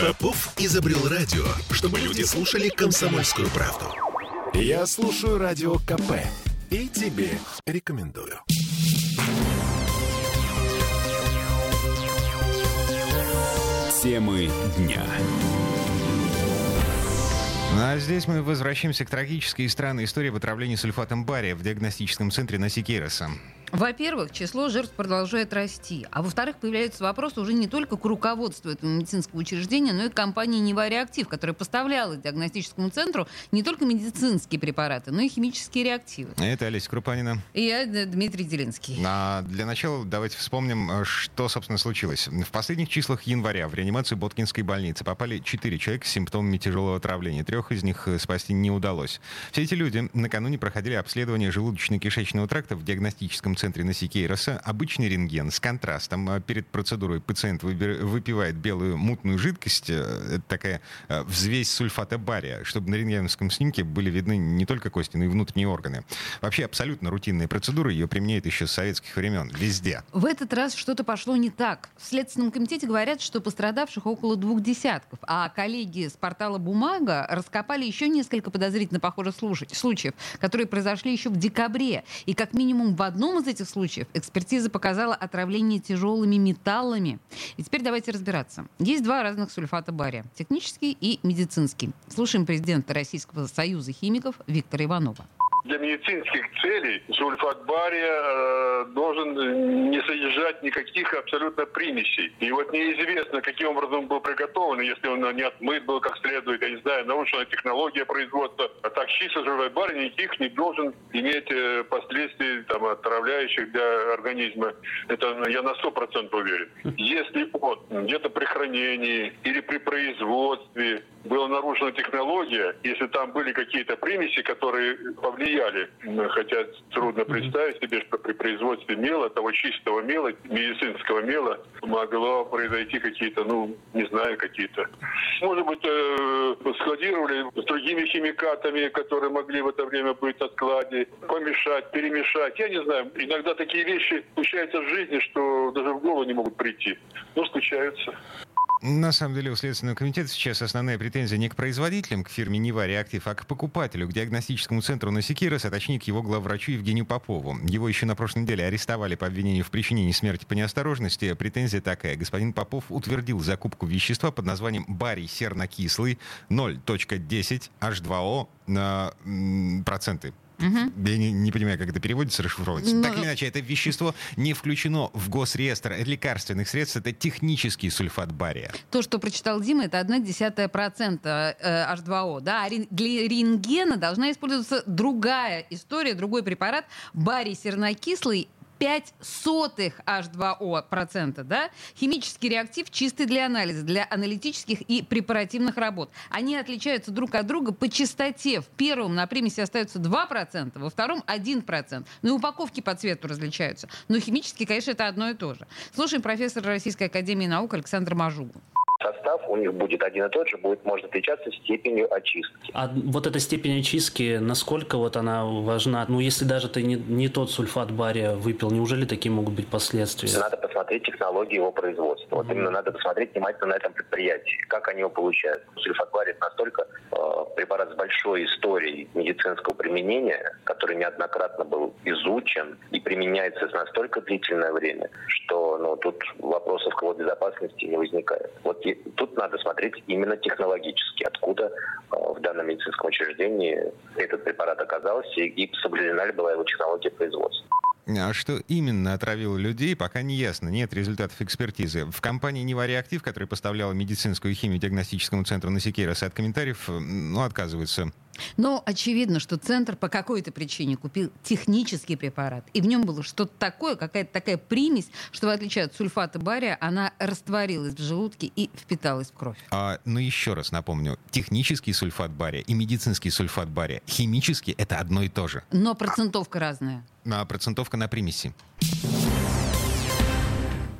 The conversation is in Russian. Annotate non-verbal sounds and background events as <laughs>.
Попов изобрел радио, чтобы люди слушали комсомольскую правду. Я слушаю радио КП и тебе рекомендую. Темы дня. Ну, а здесь мы возвращаемся к трагической и странной истории об отравлении сульфатом бария в диагностическом центре Насикейроса. Во-первых, число жертв продолжает расти. А во-вторых, появляются вопросы уже не только к руководству этого медицинского учреждения, но и к компании «Нева Реактив», которая поставляла диагностическому центру не только медицинские препараты, но и химические реактивы. Это Олеся Крупанина. И я Дмитрий Делинский. А для начала давайте вспомним, э, что, собственно, случилось. В последних числах января в реанимацию Боткинской больницы попали 4 человека с симптомами тяжелого отравления. Трех из них э, спасти не удалось. Все эти люди накануне проходили обследование желудочно-кишечного тракта в диагностическом центре Насикейроса обычный рентген с контрастом. А перед процедурой пациент выпивает белую мутную жидкость, э, такая э, взвесь сульфата бария, чтобы на рентгеновском снимке были видны не только кости, но и внутренние органы. Вообще абсолютно рутинная процедура, ее применяют еще с советских времен, везде. В этот раз что-то пошло не так. В Следственном комитете говорят, что пострадавших около двух десятков, а коллеги с портала «Бумага» раскопали еще несколько подозрительно похожих случаев, которые произошли еще в декабре. И как минимум в одном из этих случаев экспертиза показала отравление тяжелыми металлами. И теперь давайте разбираться. Есть два разных сульфата бария. Технический и медицинский. Слушаем президента Российского союза химиков Виктора Иванова для медицинских целей сульфат бария э, должен не содержать никаких абсолютно примесей. И вот неизвестно, каким образом он был приготовлен, если он не отмыт был как следует, я не знаю, нарушена технология производства. А так чисто сульфат бария никаких не должен иметь э, последствий там, отравляющих для организма. Это я на сто процентов уверен. <laughs> Если он где-то при хранении или при производстве была нарушена технология, если там были какие-то примеси, которые повлияли, хотя трудно представить себе, что при производстве мела, того чистого мела, медицинского мела, могло произойти какие-то, ну, не знаю, какие-то. Может быть, э, складировали с другими химикатами, которые могли в это время быть на складе, помешать, перемешать. Я не знаю, иногда такие вещи случаются в жизни, что даже в голову не могут прийти. Но случаются. На самом деле у Следственного комитета сейчас основная претензия не к производителям, к фирме Нева Реактив, а к покупателю, к диагностическому центру Насекирос, а точнее к его главврачу Евгению Попову. Его еще на прошлой неделе арестовали по обвинению в причинении смерти по неосторожности. Претензия такая. Господин Попов утвердил закупку вещества под названием барий сернокислый 0.10 H2O на проценты Угу. Я не, не понимаю, как это переводится, расшифровывается. Но... Так или иначе, это вещество не включено в госреестр лекарственных средств. Это технический сульфат бария. То, что прочитал Дима, это одна десятая процента э, H2O. Да? А для рентгена должна использоваться другая история, другой препарат. Барий сернокислый 5 сотых H2O процента, да? Химический реактив чистый для анализа, для аналитических и препаративных работ. Они отличаются друг от друга по частоте. В первом на примеси остается 2%, во втором 1%. Ну и упаковки по цвету различаются. Но химически, конечно, это одно и то же. Слушаем профессора Российской Академии Наук Александра Мажугу состав у них будет один и тот же, будет, может отличаться степенью очистки. А вот эта степень очистки, насколько вот она важна? Ну, если даже ты не, не тот сульфат бария выпил, неужели такие могут быть последствия? Надо посмотреть технологии его производства. Вот mm-hmm. именно надо посмотреть внимательно на этом предприятии, как они его получают. Сульфат бария это настолько э, препарат с большой историей медицинского применения, который неоднократно был изучен и применяется настолько длительное время, что ну, тут вопросов к его безопасности не возникает. Вот тут надо смотреть именно технологически, откуда э, в данном медицинском учреждении этот препарат оказался и соблюдена ли была его технология производства. А что именно отравило людей, пока не ясно. Нет результатов экспертизы. В компании «Нева Реактив», которая поставляла медицинскую химию диагностическому центру Насекейроса, от комментариев ну, отказываются. Но очевидно, что центр по какой-то причине купил технический препарат, и в нем было что-то такое, какая-то такая примесь, что в отличие от сульфата бария, она растворилась в желудке и впиталась в кровь. А, ну еще раз напомню, технический сульфат бария и медицинский сульфат бария, химически это одно и то же. Но процентовка разная. Процентовка на примеси.